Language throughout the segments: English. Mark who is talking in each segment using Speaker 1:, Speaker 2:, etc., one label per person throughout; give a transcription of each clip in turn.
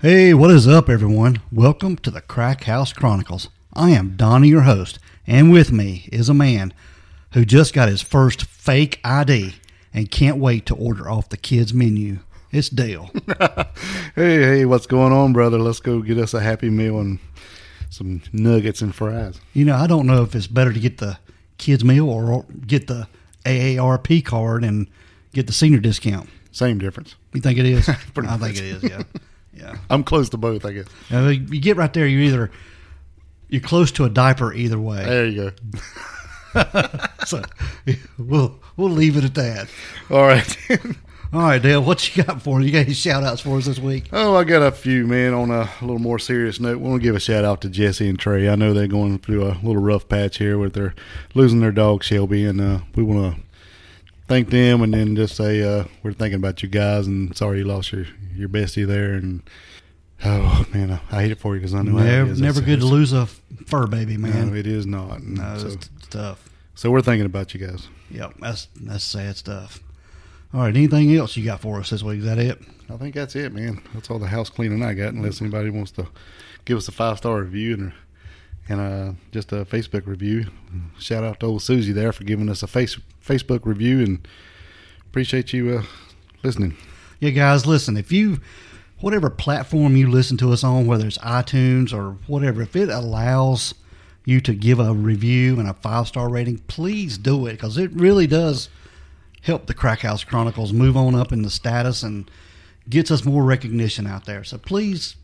Speaker 1: Hey, what is up, everyone? Welcome to the Crack House Chronicles. I am Donnie, your host, and with me is a man who just got his first fake ID and can't wait to order off the kids' menu. It's Dale.
Speaker 2: Hey, hey, what's going on, brother? Let's go get us a happy meal and some nuggets and fries.
Speaker 1: you know, I don't know if it's better to get the kids' meal or get the AARP card and get the senior discount.
Speaker 2: Same difference.
Speaker 1: You think it is? I think
Speaker 2: much.
Speaker 1: it is. Yeah, yeah.
Speaker 2: I'm close to both, I guess.
Speaker 1: Now, you get right there. You either you're close to a diaper either way.
Speaker 2: There you go.
Speaker 1: So we'll we'll leave it at that.
Speaker 2: All right.
Speaker 1: All right, Dale, what you got for us? You got any shout outs for us this week?
Speaker 2: oh, I got a few, man. On a little more serious note, we want to give a shout out to Jesse and Trey. I know they're going through a little rough patch here with their losing their dog Shelby, and uh, we want to thank them and then just say uh, we're thinking about you guys and sorry you lost your your bestie there and. Oh man, I, I hate it for you because I know
Speaker 1: Never, never
Speaker 2: It's-
Speaker 1: good to lose a fur baby, man.
Speaker 2: No, it is not.
Speaker 1: No,
Speaker 2: so,
Speaker 1: it's tough.
Speaker 2: so we're thinking about you guys.
Speaker 1: Yep, that's that's sad stuff. All right, anything else you got for us this week? Is that it?
Speaker 2: I think that's it, man. That's all the house cleaning I got. Unless anybody wants to give us a five star review and and uh, just a Facebook review. Shout out to old Susie there for giving us a face Facebook review and appreciate you uh, listening.
Speaker 1: Yeah, guys, listen. If you, whatever platform you listen to us on, whether it's iTunes or whatever, if it allows you to give a review and a five star rating, please do it because it really does help the Crack House Chronicles move on up in the status and gets us more recognition out there. So please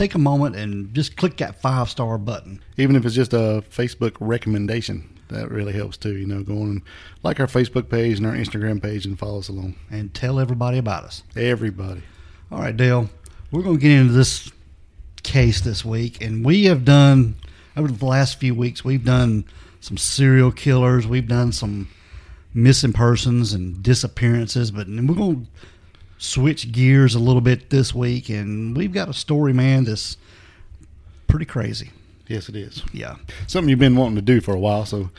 Speaker 1: take a moment and just click that five star button.
Speaker 2: Even if it's just a Facebook recommendation, that really helps too. You know, go on and like our Facebook page and our Instagram page and follow us along.
Speaker 1: and tell everybody about us.
Speaker 2: Everybody.
Speaker 1: All right, Dale, we're going to get into this case this week, and we have done over the last few weeks. We've done some serial killers, we've done some missing persons and disappearances, but we're going to switch gears a little bit this week, and we've got a story, man, that's pretty crazy.
Speaker 2: Yes, it is.
Speaker 1: Yeah,
Speaker 2: Something you've been wanting to do for a while, so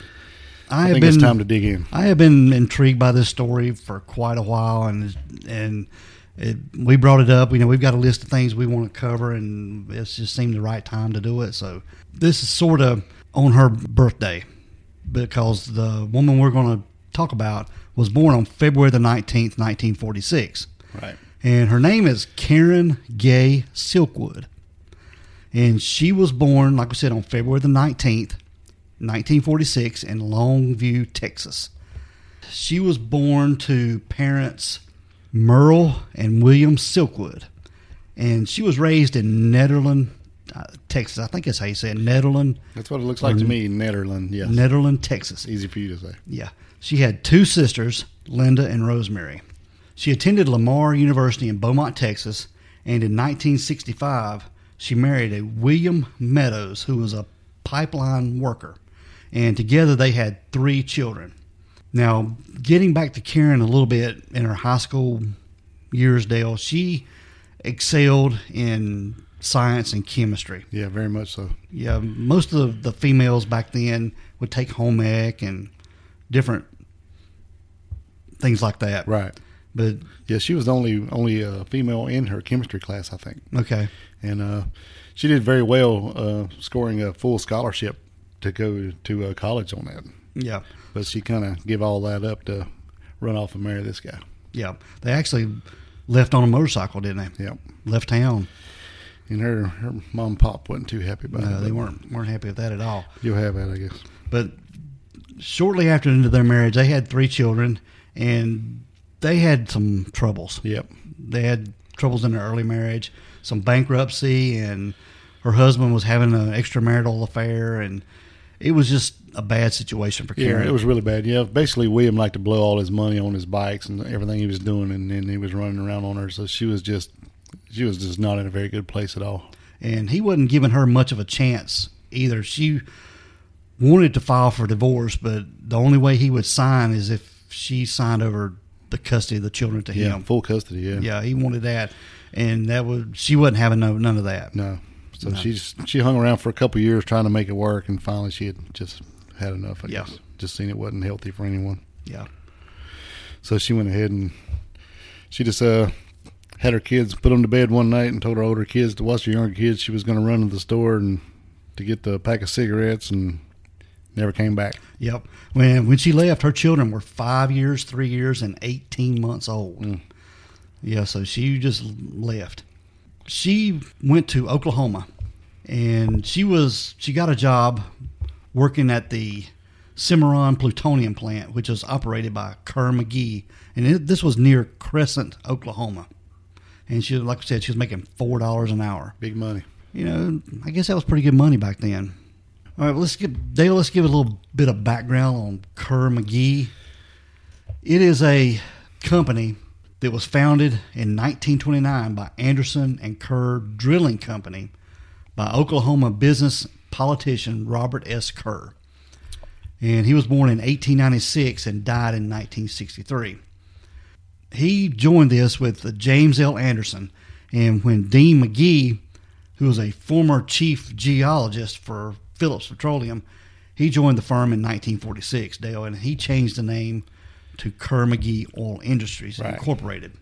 Speaker 1: I,
Speaker 2: I,
Speaker 1: have
Speaker 2: think
Speaker 1: been
Speaker 2: it's time to dig in.
Speaker 1: I have been intrigued by this story for quite a while, and and it, we brought it up. You know, we've got a list of things we want to cover, and it just seemed the right time to do it. So this is sort of on her birthday because the woman we're going to talk about was born on February the nineteenth, nineteen forty six,
Speaker 2: Right.
Speaker 1: and her name is Karen Gay Silkwood, and she was born, like we said, on February the nineteenth. 1946 in Longview, Texas. She was born to parents Merle and William Silkwood, and she was raised in Nederland, uh, Texas. I think that's how you say it, Nederland,
Speaker 2: That's what it looks like to me, Netherland. Yes.
Speaker 1: Nederland, Texas.
Speaker 2: Easy for you to say.
Speaker 1: Yeah. She had two sisters, Linda and Rosemary. She attended Lamar University in Beaumont, Texas, and in 1965, she married a William Meadows, who was a pipeline worker. And together they had three children. Now, getting back to Karen a little bit in her high school years, Dale, she excelled in science and chemistry
Speaker 2: Yeah, very much so.
Speaker 1: yeah, most of the, the females back then would take home ec and different things like that.
Speaker 2: Right.
Speaker 1: But
Speaker 2: Yeah, she was the only only uh, female in her chemistry class, I think,
Speaker 1: okay,
Speaker 2: and uh, she did very well, uh, scoring a full scholarship to go to uh, college on that.
Speaker 1: yeah,
Speaker 2: But she kind of give all that up to run off and marry this guy.
Speaker 1: yeah. They actually left on a motorcycle, didn't they?
Speaker 2: Yep.
Speaker 1: Left town.
Speaker 2: And her her mom and pop wasn't too happy about it.
Speaker 1: No, they weren't weren't happy with that at all.
Speaker 2: You'll have that, I guess.
Speaker 1: But shortly after into their marriage, they had three children, and they had some troubles.
Speaker 2: Yep.
Speaker 1: They had troubles in their early marriage. some bankruptcy, and her husband was having an extramarital affair, and it was just a bad situation for
Speaker 2: Yeah,
Speaker 1: Karen.
Speaker 2: it was really bad. Yeah, basically William liked to blow all his money on his bikes and everything he was doing, and then he was running around on her. So she was just, she was just not in a very good place at all.
Speaker 1: and he wasn't giving her much of a chance either. She wanted to file for divorce, but the only way he would sign is if she signed over the custody of the children to
Speaker 2: Yeah,
Speaker 1: him.
Speaker 2: full custody. Yeah,
Speaker 1: Yeah, he wanted that, and that was she wasn't having no, none of that.
Speaker 2: no. So
Speaker 1: No.
Speaker 2: she just, she hung around for a couple of years trying to make it work, and finally she had just had enough. I
Speaker 1: Yeah.
Speaker 2: guess just seen it wasn't healthy for anyone.
Speaker 1: Yeah,
Speaker 2: So she went ahead and she just uh had her kids put them to bed one night and told her older kids to watch her younger kids. She was going to run to the store and to get the pack of cigarettes and never came back.
Speaker 1: yep. When when she left, her children were five years, three years, and eighteen months old. Mm. Yeah, so she just left. She went to Oklahoma, and she was she got a job working at the Cimarron plutonium plant, which was operated by Kerr McGee, and it, this was near Crescent, Oklahoma. And she, like I said, she was making four dollars an hour.
Speaker 2: Big money.
Speaker 1: You know, I guess that was pretty good money back then. All right, let's give Dale. Let's give a little bit of background on Kerr McGee. It is a company that was founded in 1929 by Anderson and Kerr Drilling Company by Oklahoma business politician Robert S. Kerr. And he was born in 1896 and died in 1963. He joined this with James L. Anderson. And when Dean McGee, who was a former chief geologist for Phillips Petroleum, he joined the firm in 1946, Dale, and he changed the name to Kerr McGee Oil Industries
Speaker 2: Right.
Speaker 1: Incorporated.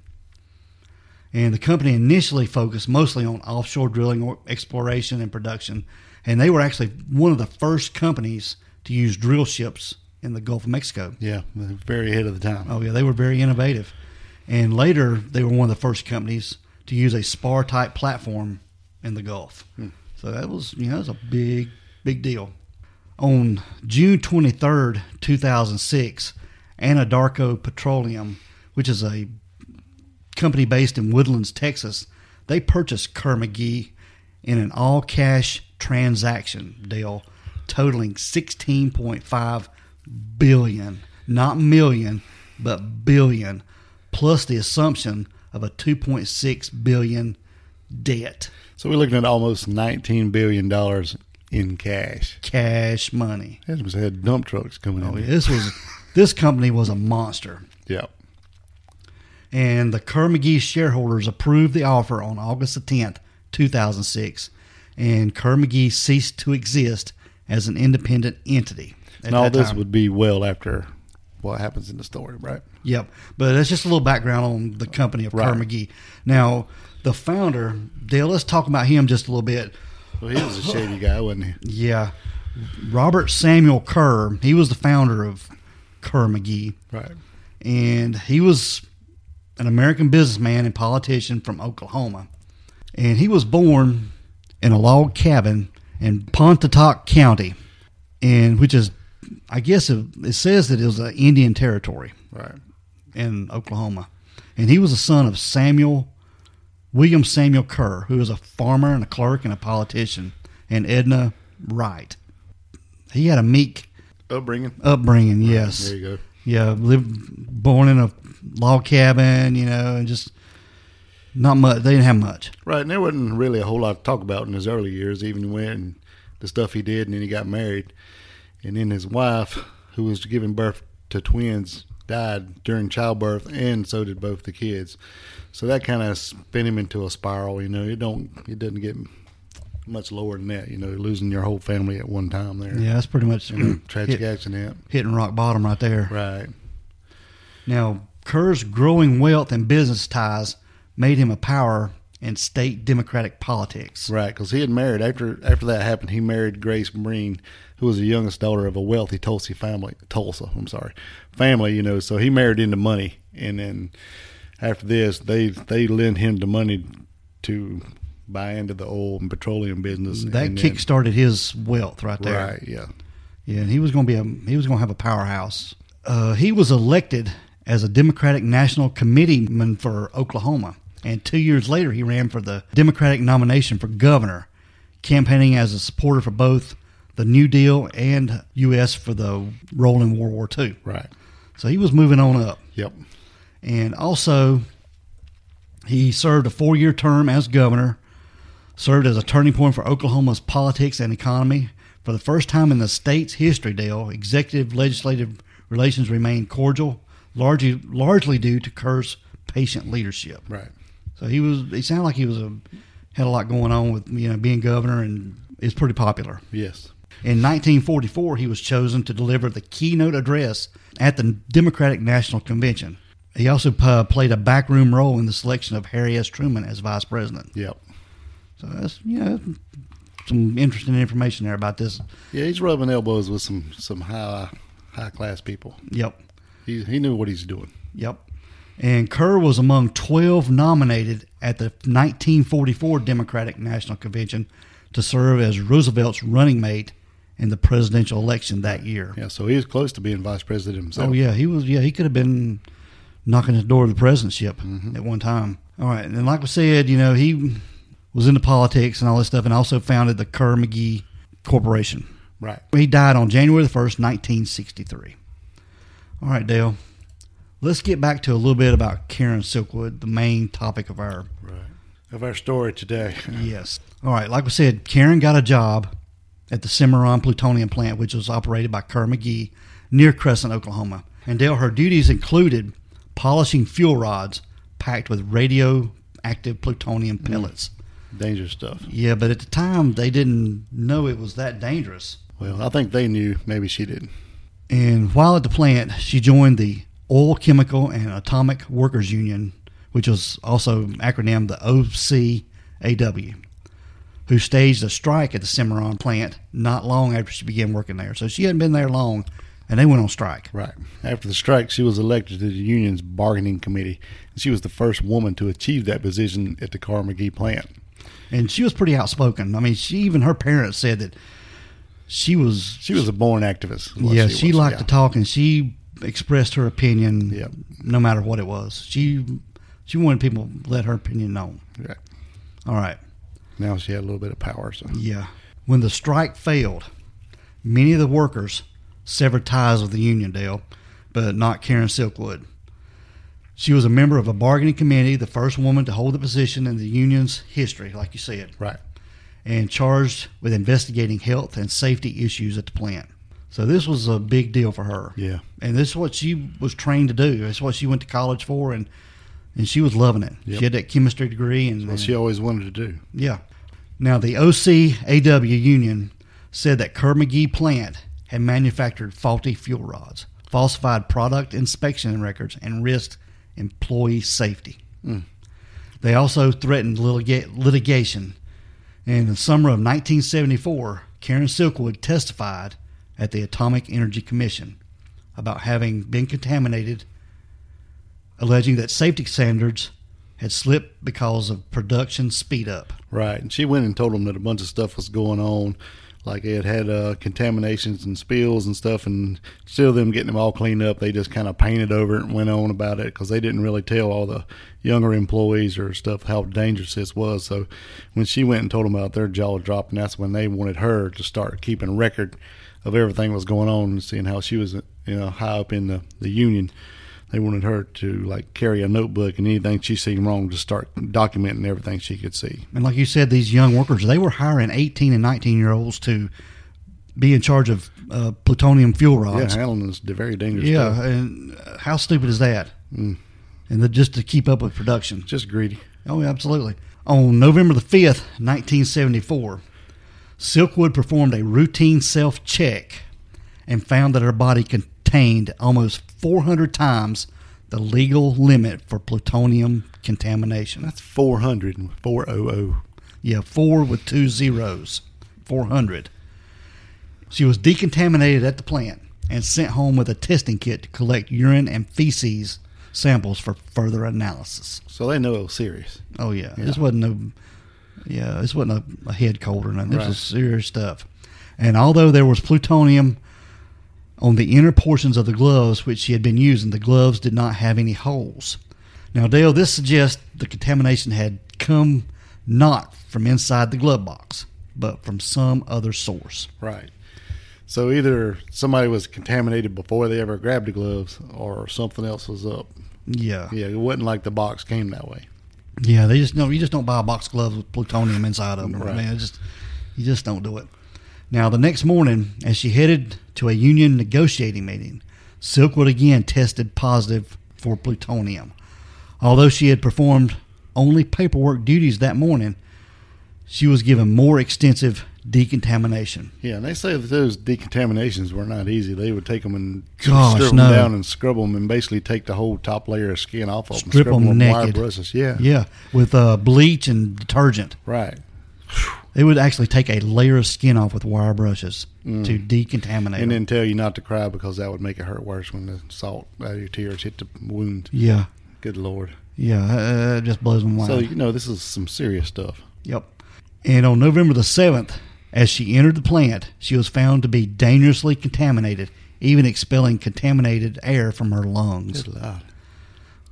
Speaker 1: And the company initially focused mostly on offshore drilling, or exploration, and production. And they were actually one of the first companies to use drill ships in the Gulf of Mexico.
Speaker 2: Yeah, very ahead of the time.
Speaker 1: Oh yeah, they were very innovative. And later, they were one of the first companies to use a spar type platform in the Gulf. Hmm. So that was you know that was a big big deal. On June twenty third, two thousand six, Anadarko Petroleum, which is a company based in Woodlands, Texas, they purchased Kerr McGee in an all cash transaction deal totaling 16.5 billion, not million, but billion, plus the assumption of a 2.6 billion debt,
Speaker 2: So we're looking at almost nineteen billion dollars in cash.
Speaker 1: cash money.
Speaker 2: That was had dump trucks coming
Speaker 1: Oh,
Speaker 2: in.
Speaker 1: this was this company was a monster.
Speaker 2: Yep.
Speaker 1: and the Kerr McGee shareholders approved the offer on August the 10th, 2006, and Kerr McGee ceased to exist as an independent entity.
Speaker 2: And all this
Speaker 1: time.
Speaker 2: would be well after what happens in the story, right?
Speaker 1: Yep, but that's just a little background on the company of Kerr McGee. Now, the founder, Dale, let's talk about him just a little bit.
Speaker 2: Well, he was a shady guy, wasn't he?
Speaker 1: Yeah, Robert Samuel Kerr, he was the founder of Kerr McGee.
Speaker 2: Right.
Speaker 1: and he was an American businessman and politician from Oklahoma. And he was born in a log cabin in Pontotoc County, and which is, I guess, it, it says that it was an Indian territory
Speaker 2: Right.
Speaker 1: in Oklahoma. And he was the son of Samuel William Samuel Kerr, who was a farmer and a clerk and a politician, and Edna Wright. He had a meek
Speaker 2: Upbringing.
Speaker 1: upbringing, yes.
Speaker 2: There you go.
Speaker 1: Yeah, lived born in a log cabin, you know, and just not much. They didn't have much.
Speaker 2: Right, and there wasn't really a whole lot to talk about in his early years, even when the stuff he did, and then he got married, and then his wife, who was giving birth to twins, died during childbirth, and so did both the kids. So that kind of spin him into a spiral. You know, it don't, it doesn't get much lower than that. You know, losing your whole family at one time there.
Speaker 1: Yeah, that's pretty much
Speaker 2: In a tragic
Speaker 1: hit-
Speaker 2: accident.
Speaker 1: hitting rock bottom right there.
Speaker 2: Right.
Speaker 1: Now, Kerr's growing wealth and business ties made him a power in state Democratic politics.
Speaker 2: Right, because he had married after after that happened. He married Grace Breen, who was the youngest daughter of a wealthy Tulsa family. Tulsa, I'm sorry, family. You know, so he married into money, and then after this, they they lent him the money to buy into the oil and petroleum business.
Speaker 1: That kick started his wealth right there.
Speaker 2: Right, yeah,
Speaker 1: Yeah, and he was going to be a he was going to have a powerhouse. Uh, he was elected as a Democratic National Committeeman for Oklahoma, And two years later, he ran for the Democratic nomination for governor, campaigning as a supporter for both the New Deal and U.S. for the role in World War II.
Speaker 2: Right.
Speaker 1: So he was moving on up.
Speaker 2: Yep.
Speaker 1: And also, he served a four year term as governor, served as a turning point for Oklahoma's politics and economy. For the first time in the state's history, Dale, executive legislative relations remained cordial, largely, largely due to Kerr's patient leadership.
Speaker 2: Right.
Speaker 1: So he was, he sounded like he was a, had a lot going on with, you know, being governor and is pretty popular.
Speaker 2: Yes.
Speaker 1: In 1944, he was chosen to deliver the keynote address at the Democratic National Convention. He also uh, played a backroom role in the selection of Harry S. Truman as vice president.
Speaker 2: Yep.
Speaker 1: So that's you know some interesting information there about this.
Speaker 2: Yeah, he's rubbing elbows with some some high high class people.
Speaker 1: Yep,
Speaker 2: He he knew what he's doing.
Speaker 1: yep. And Kerr was among 12 nominated at the 1944 Democratic National Convention to serve as Roosevelt's running mate in the presidential election that year.
Speaker 2: Yeah, so he was close to being vice president himself.
Speaker 1: Oh yeah, he was. Yeah, he could have been knocking at the door of the presidentship mm-hmm. at one time. All right, and like we said, you know, he was into politics and all this stuff, and also founded the Kerr McGee Corporation.
Speaker 2: Right.
Speaker 1: He died on January the first, nineteen sixty-three. All right, Dale. Let's get back to a little bit about Karen Silkwood, the main topic of our
Speaker 2: Right. Of our story today.
Speaker 1: Yes. All right. Like we said, Karen got a job at the Cimarron plutonium plant, which was operated by Kerr McGee near Crescent, Oklahoma. And Dale, her duties included polishing fuel rods packed with radioactive plutonium hmm. pellets.
Speaker 2: Dangerous stuff.
Speaker 1: Yeah, but at the time they didn't know it was that dangerous.
Speaker 2: Well, I think they knew. Maybe she didn't.
Speaker 1: And while at the plant, she joined the Oil, Chemical, and Atomic Workers Union, which was also acronymed the OCAW, who staged a strike at the Cimarron plant not long after she began working there. So she hadn't been there long, and they went on strike.
Speaker 2: Right. After the strike, she was elected to the union's bargaining committee. And She was the first woman to achieve that position at the Kerr McGee plant.
Speaker 1: And she was pretty outspoken. I mean, she even her parents said that she was
Speaker 2: She was a born activist.
Speaker 1: yeah, she,
Speaker 2: was,
Speaker 1: liked
Speaker 2: yeah.
Speaker 1: to talk and she expressed her opinion
Speaker 2: Yep.
Speaker 1: no matter what it was. She she wanted people to let her opinion known.
Speaker 2: Right.
Speaker 1: All right.
Speaker 2: Now she had a little bit of power. So
Speaker 1: Yeah. When the strike failed, many of the workers severed ties with the union, Dale, but not Karen Silkwood. She was a member of a bargaining committee, the first woman to hold the position in the union's history, like you said,
Speaker 2: right.
Speaker 1: and charged with investigating health and safety issues at the plant. So this was a big deal for her.
Speaker 2: Yeah.
Speaker 1: And this is what she was trained to do. It's what she went to college for, and and she was loving it.
Speaker 2: Yep.
Speaker 1: She had that chemistry degree, and,
Speaker 2: What she always wanted to do.
Speaker 1: yeah. Now, the OCAW union said that Kerr McGee plant had manufactured faulty fuel rods, falsified product inspection records, and risked employee safety. Mm. They also threatened litiga- litigation. In the summer of 1974, Karen Silkwood testified at the Atomic Energy Commission about having been contaminated, alleging that safety standards had slipped because of production speed up.
Speaker 2: Right. And she went and told them that a bunch of stuff was going on. Like it had uh, contaminations and spills and stuff, and still them getting them all cleaned up, they just kind of painted over it and went on about it because they didn't really tell all the younger employees or stuff how dangerous this was. So when she went and told them about their jaw dropped, and that's when they wanted her to start keeping record of everything that was going on and seeing how she was, you know, high up in the, the union. They wanted her to like carry a notebook and anything she seen wrong to start documenting everything she could see.
Speaker 1: And like you said, these young workers, they were hiring 18 and 19 year olds to be in charge of uh, plutonium fuel rods.
Speaker 2: Yeah, handling is very dangerous.
Speaker 1: Yeah,
Speaker 2: stuff.
Speaker 1: and uh, how stupid is that?
Speaker 2: Mm.
Speaker 1: And the, just to keep up with production.
Speaker 2: just greedy.
Speaker 1: Oh, yeah, absolutely. On November the 5th, 1974, Silkwood performed a routine self check and found that her body contained almost 400 times the legal limit for plutonium contamination.
Speaker 2: That's 400 and 400.
Speaker 1: Yeah, four with two zeros. 400. She was decontaminated at the plant and sent home with a testing kit to collect urine and feces samples for further analysis.
Speaker 2: So they know it was serious.
Speaker 1: Oh yeah,
Speaker 2: Yeah.
Speaker 1: this wasn't no, yeah, this wasn't a, a head cold or nothing. This
Speaker 2: Right.
Speaker 1: was serious stuff. And although there was plutonium on the inner portions of the gloves which she had been using, the gloves did not have any holes. Now, Dale, this suggests the contamination had come not from inside the glove box, but from some other source.
Speaker 2: Right. So either somebody was contaminated before they ever grabbed the gloves, or something else was up.
Speaker 1: Yeah.
Speaker 2: Yeah, it wasn't like the box came that way.
Speaker 1: Yeah, they just no. You just don't buy a box of gloves with plutonium inside of them.
Speaker 2: Right.
Speaker 1: Man, just you just don't do it. Now, the next morning, as she headed to a union negotiating meeting, Silkwood again tested positive for plutonium. Although she had performed only paperwork duties that morning, she was given more extensive decontamination.
Speaker 2: Yeah, and they say that those decontaminations were not easy. They would take them and
Speaker 1: Gosh,
Speaker 2: strip them down and scrub them, and basically take the whole top layer of skin off of them,
Speaker 1: Strip
Speaker 2: scrub
Speaker 1: 'em
Speaker 2: with wire
Speaker 1: naked.
Speaker 2: brushes. Yeah,
Speaker 1: Yeah, with uh, bleach and detergent.
Speaker 2: right.
Speaker 1: They would actually take a layer of skin off with wire brushes to decontaminate.
Speaker 2: Mm. And
Speaker 1: them.
Speaker 2: then tell you not to cry because that would make it hurt worse when the salt out of your tears hit the wound.
Speaker 1: yeah,
Speaker 2: Good lord.
Speaker 1: yeah, uh, it just blows my mind.
Speaker 2: So you know this is some serious stuff.
Speaker 1: Yep. And on November the 7th, as she entered the plant, she was found to be dangerously contaminated, even expelling contaminated air from her lungs.
Speaker 2: Good lord.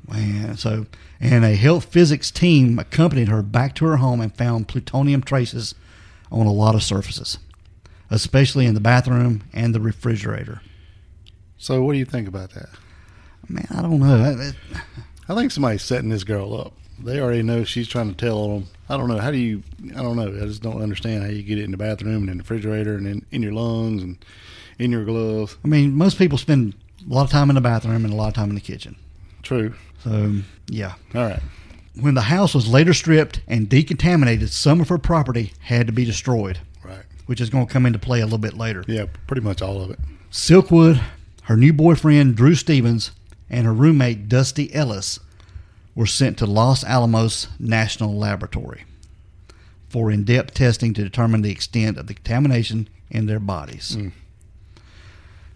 Speaker 1: Man, so and a health physics team accompanied her back to her home and found plutonium traces on a lot of surfaces, especially in the bathroom and the refrigerator.
Speaker 2: So what do you think about that?
Speaker 1: Man, I don't know.
Speaker 2: I think somebody's setting this girl up. They already know she's trying to tell them. I don't know. How do you? I don't know. I just don't understand how you get it in the bathroom and in the refrigerator and in, in your lungs and in your gloves.
Speaker 1: I mean, most people spend a lot of time in the bathroom and a lot of time in the kitchen.
Speaker 2: True.
Speaker 1: So, yeah.
Speaker 2: All right.
Speaker 1: When the house was later stripped and decontaminated, some of her property had to be destroyed,
Speaker 2: Right.
Speaker 1: which is going to come into play a little bit later.
Speaker 2: Yeah. Pretty much all of it.
Speaker 1: Silkwood, her new boyfriend Drew Stevens, and her roommate Dusty Ellis were sent to Los Alamos National Laboratory for in depth testing to determine the extent of the contamination in their bodies. Mm.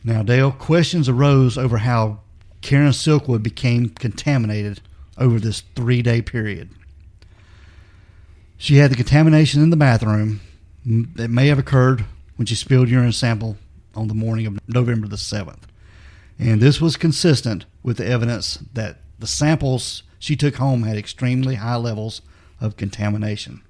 Speaker 1: Now, Dale, questions arose over how Karen Silkwood became contaminated over this three day period. She had the contamination in the bathroom that may have occurred when she spilled urine sample on the morning of November the 7th. And this was consistent with the evidence that the samples she took home had extremely high levels of contamination.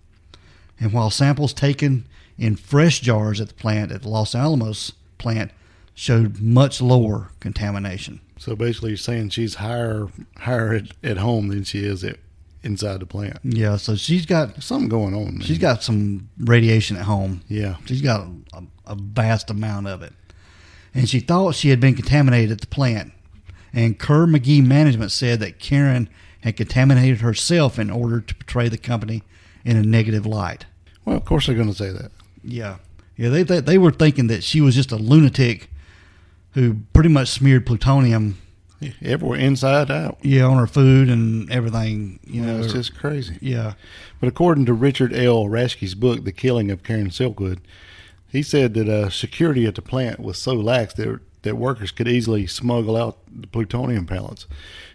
Speaker 1: And while samples taken in fresh jars at the plant, at the Los Alamos plant, showed much lower contamination.
Speaker 2: So basically, you're saying she's higher higher at, at home than she is at inside the plant.
Speaker 1: Yeah, so she's got
Speaker 2: something going on. Man.
Speaker 1: she's got some radiation at home.
Speaker 2: yeah.
Speaker 1: She's got a, a vast amount of it. And she thought she had been contaminated at the plant. And Kerr McGee Management said that Karen had contaminated herself in order to portray the company in a negative light.
Speaker 2: Well, of course they're going to say that.
Speaker 1: Yeah. Yeah, they, they, they were thinking that she was just a lunatic who pretty much smeared plutonium
Speaker 2: Everywhere, inside out.
Speaker 1: yeah, on her food and everything. You
Speaker 2: know,
Speaker 1: know,
Speaker 2: it's just crazy.
Speaker 1: yeah.
Speaker 2: But according to Richard L. Rashke's book, The Killing of Karen Silkwood, he said that uh, security at the plant was so lax that, that workers could easily smuggle out the plutonium pellets.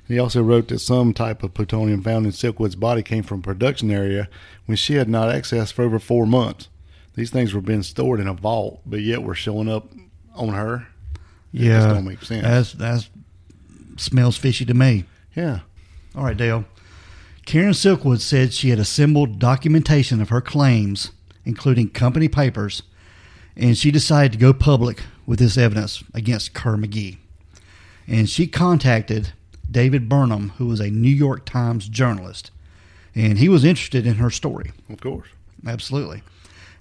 Speaker 2: He also wrote that some type of plutonium found in Silkwood's body came from a production area when she had not accessed for over four months. These things were being stored in a vault, but yet were showing up on her.
Speaker 1: Yeah.
Speaker 2: just don't make sense.
Speaker 1: That's, that's smells fishy to me.
Speaker 2: Yeah.
Speaker 1: All right, Dale. Karen Silkwood said she had assembled documentation of her claims, including company papers, and she decided to go public with this evidence against Kerr McGee. And she contacted David Burnham, who was a New York Times journalist, and he was interested in her story.
Speaker 2: Of course.
Speaker 1: Absolutely.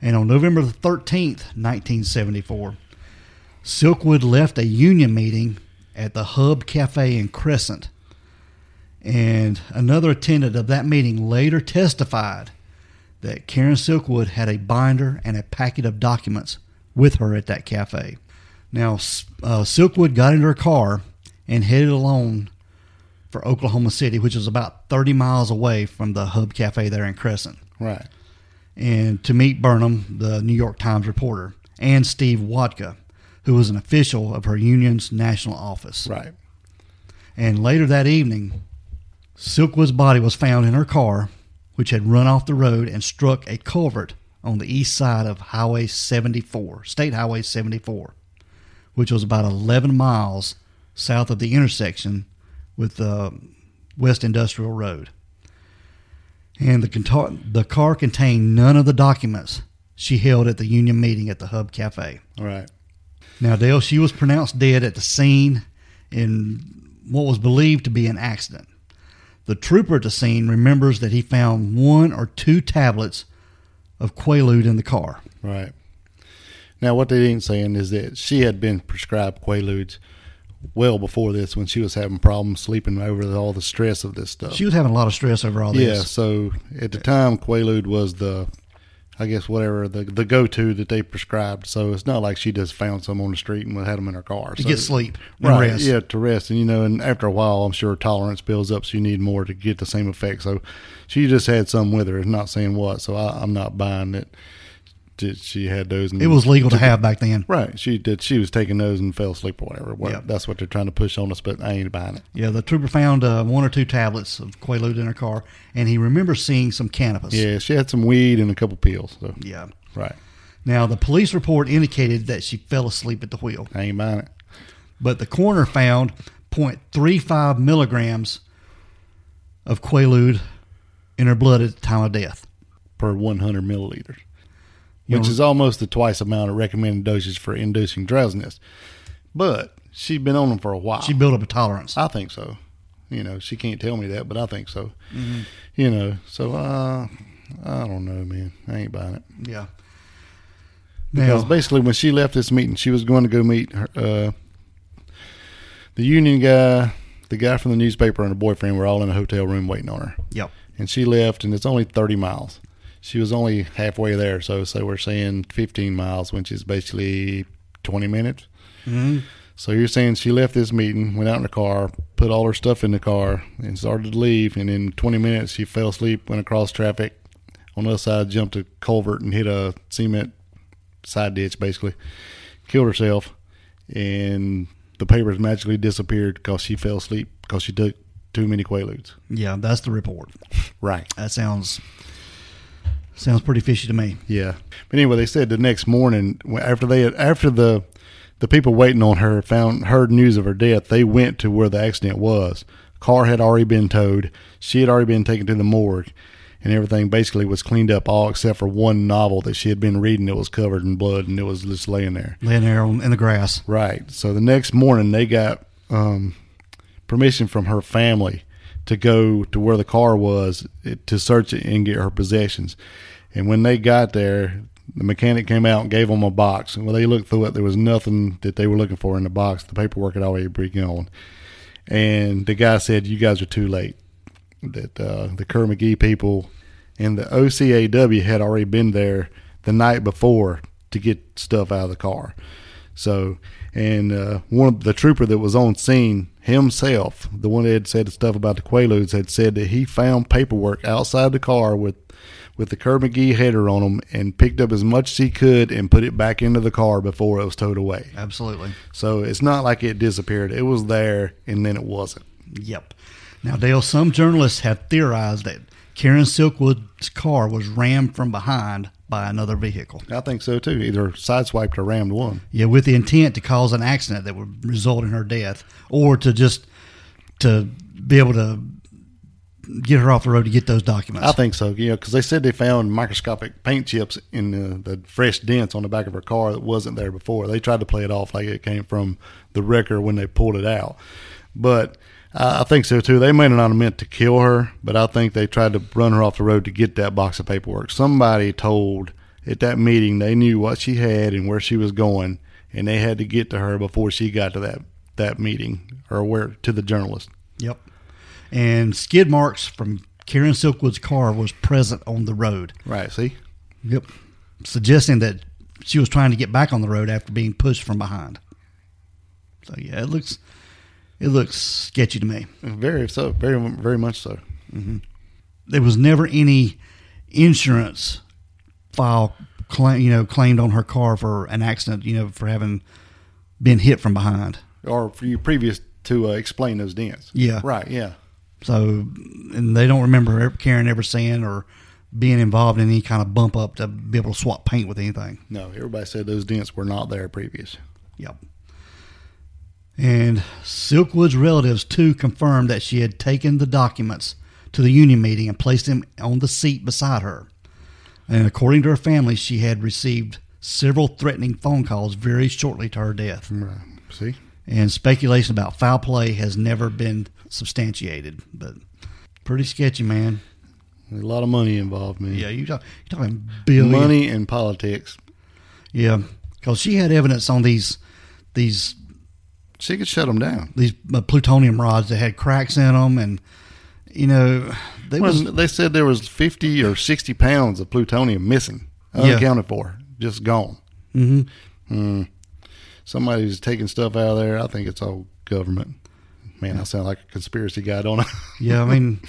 Speaker 1: And on November the 13th, 1974, Silkwood left a union meeting at the Hub Cafe in Crescent. And another attendant of that meeting later testified that Karen Silkwood had a binder and a packet of documents with her at that cafe. Now, uh, Silkwood got into her car and headed alone for Oklahoma City, which is about 30 miles away from the Hub Cafe there in Crescent
Speaker 2: Right.
Speaker 1: and to meet Burnham, the New York Times reporter, and Steve Wodka, who was an official of her union's national office.
Speaker 2: Right.
Speaker 1: And later that evening, Silkwood's body was found in her car, which had run off the road and struck a culvert on the east side of Highway 74, State Highway 74, which was about 11 miles south of the intersection with uh, West Industrial Road. And the, the car contained none of the documents she held at the union meeting at the Hub Cafe.
Speaker 2: All right.
Speaker 1: Now, Dale, she was pronounced dead at the scene in what was believed to be an accident. The trooper at the scene remembers that he found one or two tablets of Quaalude in the car.
Speaker 2: Right. Now, what they ain't saying is that she had been prescribed Quaaludes well before this when she was having problems sleeping over all the stress of this stuff.
Speaker 1: She was having a lot of stress over all this.
Speaker 2: yeah, so at the time, Quaalude was the, I guess, whatever, the the go to that they prescribed. So it's not like she just found some on the street and had them in her car.
Speaker 1: To
Speaker 2: so,
Speaker 1: get sleep and
Speaker 2: Right,
Speaker 1: rest.
Speaker 2: yeah, to rest. And, you know, and after a while, I'm sure tolerance builds up, so you need more to get the same effect. So she just had some with her, not saying what. So I, I'm not buying that that she had those. And
Speaker 1: It was legal to have back then.
Speaker 2: Right. She did. She was taking those and fell asleep or whatever. What,
Speaker 1: Yeah.
Speaker 2: That's what they're trying to push on us, but I ain't buying it.
Speaker 1: Yeah, the trooper found uh, one or two tablets of Quaalude in her car, and he remembers seeing some cannabis.
Speaker 2: Yeah, she had some weed and a couple pills. So
Speaker 1: Yeah.
Speaker 2: right,
Speaker 1: Now, the police report indicated that she fell asleep at the wheel,
Speaker 2: I ain't buying it.
Speaker 1: but the coroner found 0.35 milligrams of Quaalude in her blood at the time of death.
Speaker 2: per 100 milliliters, which
Speaker 1: know-
Speaker 2: is almost the twice amount of recommended dosage for inducing drowsiness. But she's been on them for a while.
Speaker 1: She built up a tolerance.
Speaker 2: I think so. You know, she can't tell me that, but I think so.
Speaker 1: Mm-hmm.
Speaker 2: You know, so uh, I don't know, man. I ain't buying it.
Speaker 1: Yeah.
Speaker 2: Because
Speaker 1: Now,
Speaker 2: basically, when she left this meeting, she was going to go meet her, uh, the union guy, the guy from the newspaper, and her boyfriend were all in a hotel room waiting on her.
Speaker 1: yep.
Speaker 2: And she left, and it's only 30 miles. She was only halfway there, so so we're saying 15 miles, which is basically 20 minutes.
Speaker 1: hmm
Speaker 2: So you're saying she left this meeting, went out in the car, put all her stuff in the car, and started to leave. And in 20 minutes, she fell asleep, went across traffic. On the other side, jumped a culvert and hit a cement side ditch, basically. Killed herself. And the papers magically disappeared because she fell asleep because she took too many Quaaludes.
Speaker 1: Yeah, that's the report.
Speaker 2: Right.
Speaker 1: That sounds sounds pretty fishy to me.
Speaker 2: Yeah. But anyway, they said the next morning after they had, after the the people waiting on her found heard news of her death, they went to where the accident was. Car had already been towed. She had already been taken to the morgue, and everything basically was cleaned up, all except for one novel that she had been reading that was covered in blood and it was just laying there.
Speaker 1: Laying there on, in the grass.
Speaker 2: Right. So the next morning, they got um, permission from her family to go to where the car was to search it and get her possessions. And when they got there, the mechanic came out and gave them a box. And when they looked through it, there was nothing that they were looking for in the box. The paperwork had already been gone. And the guy said, "You guys are too late." That uh, the Kerr McGee people and the OCAW had already been there the night before to get stuff out of the car. So, and uh, one of the trooper that was on scene himself, the one that had said the stuff about the Quaaludes, had said that he found paperwork outside the car with with the Kerr McGee header on them and picked up as much as he could and put it back into the car before it was towed away.
Speaker 1: Absolutely.
Speaker 2: So it's not like it disappeared. It was there and then it wasn't.
Speaker 1: Yep. Now, Dale, some journalists have theorized that Karen Silkwood's car was rammed from behind by another vehicle.
Speaker 2: I think so too. Either sideswiped or rammed one.
Speaker 1: Yeah, with the intent to cause an accident that would result in her death, or to just to be able to get her off the road to get those documents.
Speaker 2: I think so, yeah, because they said they found microscopic paint chips in the, the fresh dents on the back of her car that wasn't there before. They tried to play it off like it came from the wrecker when they pulled it out, but I think so too. They may not have meant to kill her, but I think they tried to run her off the road to get that box of paperwork. Somebody told at that meeting they knew what she had and where she was going, and they had to get to her before she got to that that meeting or where to the journalist.
Speaker 1: Yep. And skid marks from Karen Silkwood's car was present on the road.
Speaker 2: Right. See.
Speaker 1: Yep. Suggesting that she was trying to get back on the road after being pushed from behind. So yeah, it looks it looks sketchy to me.
Speaker 2: Very so. Very very much so.
Speaker 1: There was never any insurance file claim, you know, claimed on her car for an accident, you know, for having been hit from behind.
Speaker 2: or for you previous to uh, explain those dents.
Speaker 1: Yeah.
Speaker 2: Right. Yeah.
Speaker 1: So, and they don't remember Karen ever saying or being involved in any kind of bump up to be able to swap paint with anything.
Speaker 2: No, everybody said those dents were not there previous.
Speaker 1: Yep. And Silkwood's relatives too confirmed that she had taken the documents to the union meeting and placed them on the seat beside her. And according to her family, she had received several threatening phone calls very shortly to her death.
Speaker 2: Right. See?
Speaker 1: And speculation about foul play has never been substantiated, but pretty sketchy, man.
Speaker 2: There's a lot of money involved, man.
Speaker 1: Yeah, you talk, you're talking billion
Speaker 2: Money and politics.
Speaker 1: Yeah, because she had evidence on these these
Speaker 2: She could shut them down.
Speaker 1: these uh, plutonium rods that had cracks in them, and you know they
Speaker 2: Well,
Speaker 1: was
Speaker 2: they said there was 50 or 60 pounds of plutonium missing,
Speaker 1: Yeah.
Speaker 2: unaccounted for, just gone.
Speaker 1: Mhm.
Speaker 2: Mm. Somebody's taking stuff out of there. I think it's all government. Man, I sound like a conspiracy guy, don't I?
Speaker 1: yeah. I mean,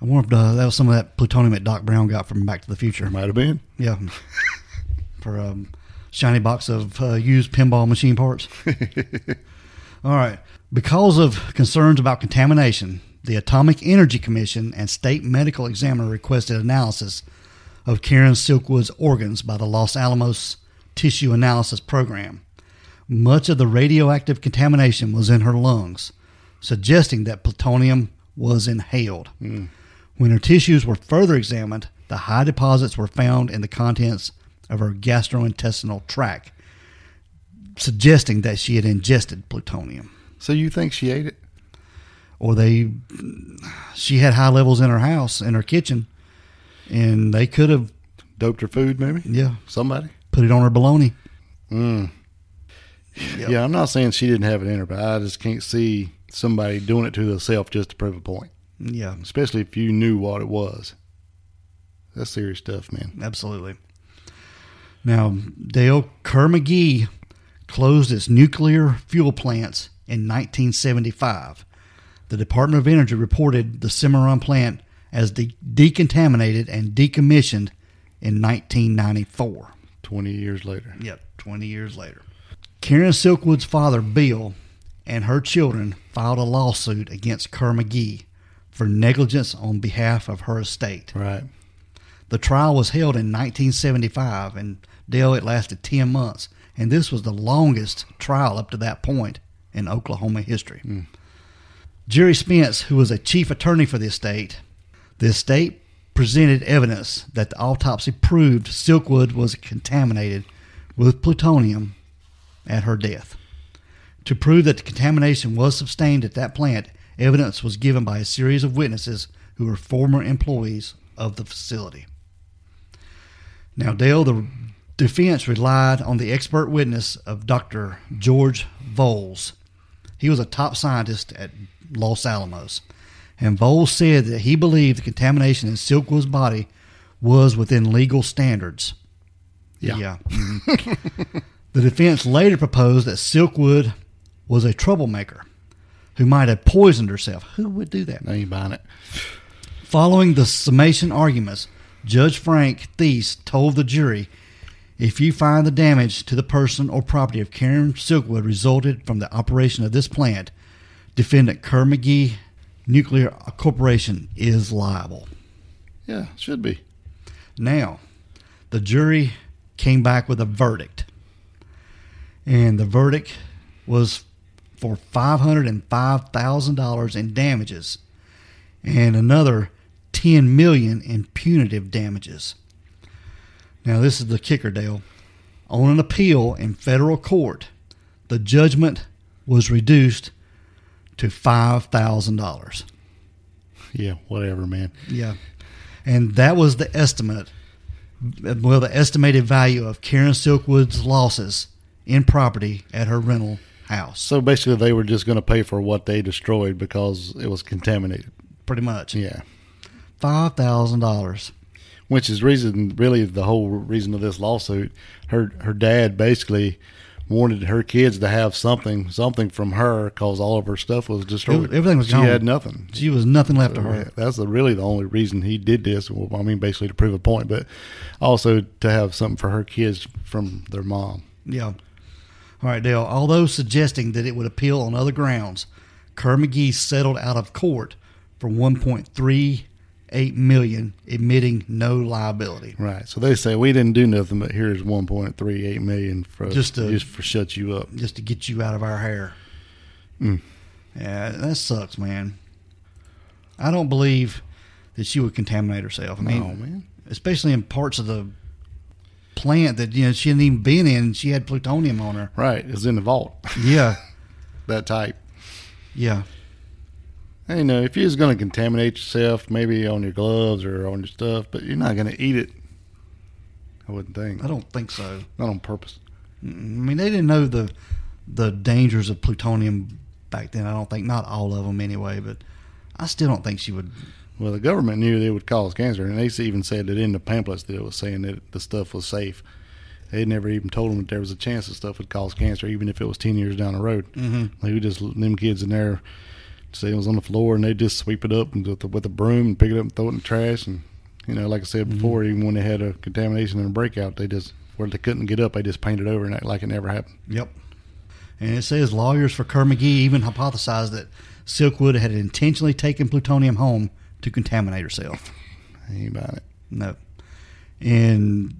Speaker 1: I wonder if uh, that was some of that plutonium that Doc Brown got from Back to the Future.
Speaker 2: Might have been.
Speaker 1: Yeah, for a um, shiny box of uh, used pinball machine parts. All right. Because of concerns about contamination, the Atomic Energy Commission and state medical examiner requested analysis of Karen Silkwood's organs by the Los Alamos Tissue Analysis Program. Much of the radioactive contamination was in her lungs, suggesting that plutonium was inhaled. Hmm. When her tissues were further examined, the high deposits were found in the contents of her gastrointestinal tract, suggesting that she had ingested plutonium.
Speaker 2: So you think she ate it?
Speaker 1: Or they, she had high levels in her house, in her kitchen, and they could have,
Speaker 2: Doped her food, maybe?
Speaker 1: yeah,
Speaker 2: Somebody?
Speaker 1: put it on her bologna.
Speaker 2: Mm.
Speaker 1: Yep.
Speaker 2: Yeah, I'm not saying she didn't have it in her, but I just can't see somebody doing it to themselves just to prove a point,
Speaker 1: Yeah,
Speaker 2: especially if you knew what it was. That's serious stuff, man.
Speaker 1: absolutely. Now, Dale Kerr McGee closed its nuclear fuel plants in 1975. The Department of Energy reported the Cimarron plant as de- decontaminated and decommissioned in 1994.
Speaker 2: 20 years later.
Speaker 1: Yep, 20 years later. Karen Silkwood's father, Bill, and her children filed a lawsuit against Kerr McGee for negligence on behalf of her estate.
Speaker 2: Right.
Speaker 1: The trial was held in 1975, and Dale, it lasted 10 months. And this was the longest trial up to that point in Oklahoma history. Hmm. Gerry Spence, who was a chief attorney for the estate, the estate presented evidence that the autopsy proved Silkwood was contaminated with plutonium at her death. To prove that the contamination was sustained at that plant, evidence was given by a series of witnesses who were former employees of the facility. Now, Dale, the defense relied on the expert witness of Dr. George Voelz. He was a top scientist at Los Alamos. And Voelz said that he believed the contamination in Silkwood's body was within legal standards.
Speaker 2: Yeah.
Speaker 1: mhm. the defense later proposed that Silkwood was a troublemaker who might have poisoned herself. Who would do that?
Speaker 2: I ain't buying it.
Speaker 1: Following the summation arguments, Judge Frank Theis told the jury if you find the damage to the person or property of Karen Silkwood resulted from the operation of this plant, defendant Kerr McGee Nuclear Corporation is liable.
Speaker 2: Yeah, should be.
Speaker 1: Now, the jury came back with a verdict. And the verdict was for $505,000 in damages and another 10 million in punitive damages. Now, this is the kicker, Dale. On an appeal in federal court, the judgment was reduced to $5,000.
Speaker 2: Yeah, whatever, man.
Speaker 1: Yeah. And that was the estimate, well, the estimated value of Karen Silkwood's losses in property at her rental house,
Speaker 2: So basically, they were just going to pay for what they destroyed because it was contaminated.
Speaker 1: pretty much.
Speaker 2: Yeah.
Speaker 1: $5,000.
Speaker 2: Which is reason, really, the whole reason of this lawsuit. Her her dad basically wanted her kids to have something something from her because all of her stuff was destroyed.
Speaker 1: Everything was
Speaker 2: she
Speaker 1: gone.
Speaker 2: She had nothing.
Speaker 1: She was nothing left to her.
Speaker 2: That's the, really the only reason he did this. Well, I mean, basically to prove a point, but also to have something for her kids from their mom.
Speaker 1: Yeah. All right, Dale. Although suggesting that it would appeal on other grounds, Kerr McGee settled out of court for 1.38 million, admitting no liability.
Speaker 2: Right. So they say we didn't do nothing, but here's 1.38 million for
Speaker 1: Just to-
Speaker 2: just for shut you up.
Speaker 1: just to get you out of our hair.
Speaker 2: Mm.
Speaker 1: Yeah, that sucks, man. I don't believe that she would contaminate herself. I mean,
Speaker 2: No, man.
Speaker 1: especially in parts of the plant that you know she hadn't even been in. She had plutonium on her.
Speaker 2: Right. It's in the vault.
Speaker 1: Yeah,
Speaker 2: that type.
Speaker 1: yeah,
Speaker 2: you know, if you're going to contaminate yourself, maybe on your gloves or on your stuff, but you're not going to eat it. I wouldn't think.
Speaker 1: I don't think so.
Speaker 2: Not on purpose.
Speaker 1: I mean, they didn't know the the dangers of plutonium back then. I don't think not all of them anyway, but I still don't think she would.
Speaker 2: Well, the government knew they would cause cancer, and they even said that in the pamphlets that it was saying that the stuff was safe. They never even told them that there was a chance the stuff would cause cancer, even if it was ten years down the road.
Speaker 1: Mm-hmm.
Speaker 2: They would just them kids in there, was on the floor, and they just sweep it up and with, the, with a broom and pick it up and throw it in the trash. And you know, like I said before, even when they had a contamination and a breakout, they just where they couldn't get up, they just painted over and act like it never happened.
Speaker 1: Yep. And it says lawyers for Kerr McGee even hypothesized that Silkwood had intentionally taken plutonium home to contaminate herself.
Speaker 2: Ain't about it.
Speaker 1: No. And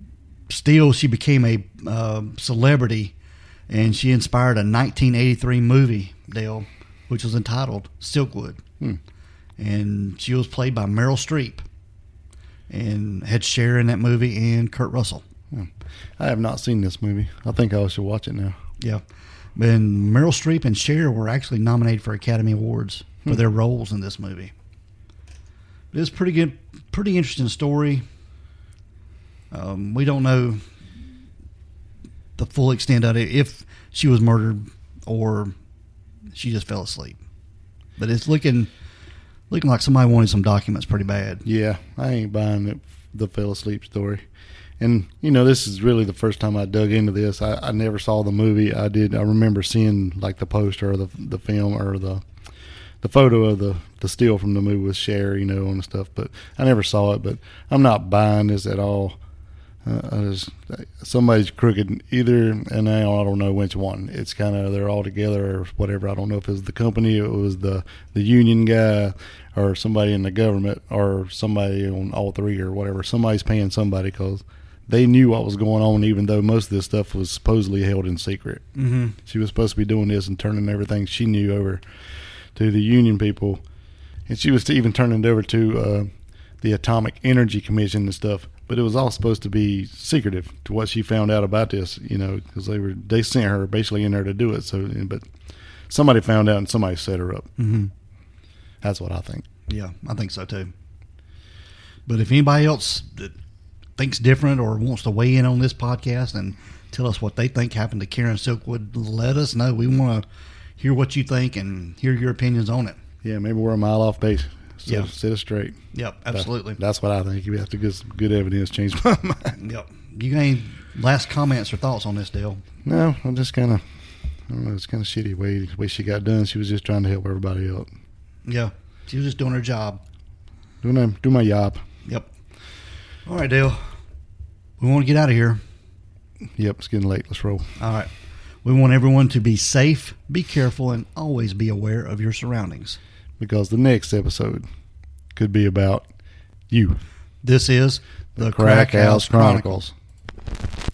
Speaker 1: still, she became a uh, celebrity, and she inspired a 1983 movie, Dale, which was entitled Silkwood.
Speaker 2: Hmm.
Speaker 1: And she was played by Meryl Streep, and had Cher in that movie and Kurt Russell.
Speaker 2: I have not seen this movie. I think I should watch it now.
Speaker 1: Yeah. And Meryl Streep and Cher were actually nominated for Academy Awards for their roles in this movie. It's a pretty good, pretty interesting story. Um, we don't know the full extent of it, if she was murdered or she just fell asleep. But it's looking looking like somebody wanted some documents pretty bad.
Speaker 2: Yeah, I ain't buying it, the fell asleep story. And you know, this is really the first time I dug into this. I, I never saw the movie. I did. I remember seeing like the poster or the the film or the the photo of the the still from the movie with Cher, you know, and stuff. But I never saw it. But I'm not buying this at all. Uh, I just, somebody's crooked either, and I don't, I don't know which one. It's kind of they're all together or whatever. I don't know if it was the company, it was the the union guy, or somebody in the government, or somebody on all three or whatever. Somebody's paying somebody because they knew what was going on, even though most of this stuff was supposedly held in secret.
Speaker 1: Mm-hmm.
Speaker 2: She was supposed to be doing this and turning everything she knew over to the union people, and she was even turning it over to uh, the Atomic Energy Commission and stuff. But it was all supposed to be secretive to what she found out about this, you know, because they were they sent her basically in there to do it. So, but somebody found out and somebody set her up.
Speaker 1: Mm-hmm.
Speaker 2: That's what I think.
Speaker 1: Yeah, I think so too. But if anybody else that thinks different or wants to weigh in on this podcast and tell us what they think happened to Karen Silkwood, let us know. We want to hear what you think and hear your opinions on it.
Speaker 2: Yeah, maybe we're a mile off base. So
Speaker 1: Yeah.
Speaker 2: set us straight.
Speaker 1: Yep,
Speaker 2: That-
Speaker 1: absolutely.
Speaker 2: that's what I think. You have to get some good evidence, change my mind.
Speaker 1: Yep. You got any last comments or thoughts on this deal?
Speaker 2: No, I'm just kind of, I don't know, it's kind of shitty way way she got done. She was just trying to help everybody out.
Speaker 1: Yeah, she was just doing her job.
Speaker 2: Do my do my job.
Speaker 1: Yep. All right, Dale. We want to get out of here.
Speaker 2: Yep, it's getting late. Let's roll.
Speaker 1: All right. We want everyone to be safe, be careful, and always be aware of your surroundings
Speaker 2: because the next episode could be about you.
Speaker 1: This is
Speaker 2: the, the Crack, House Chronicles. Chronicles.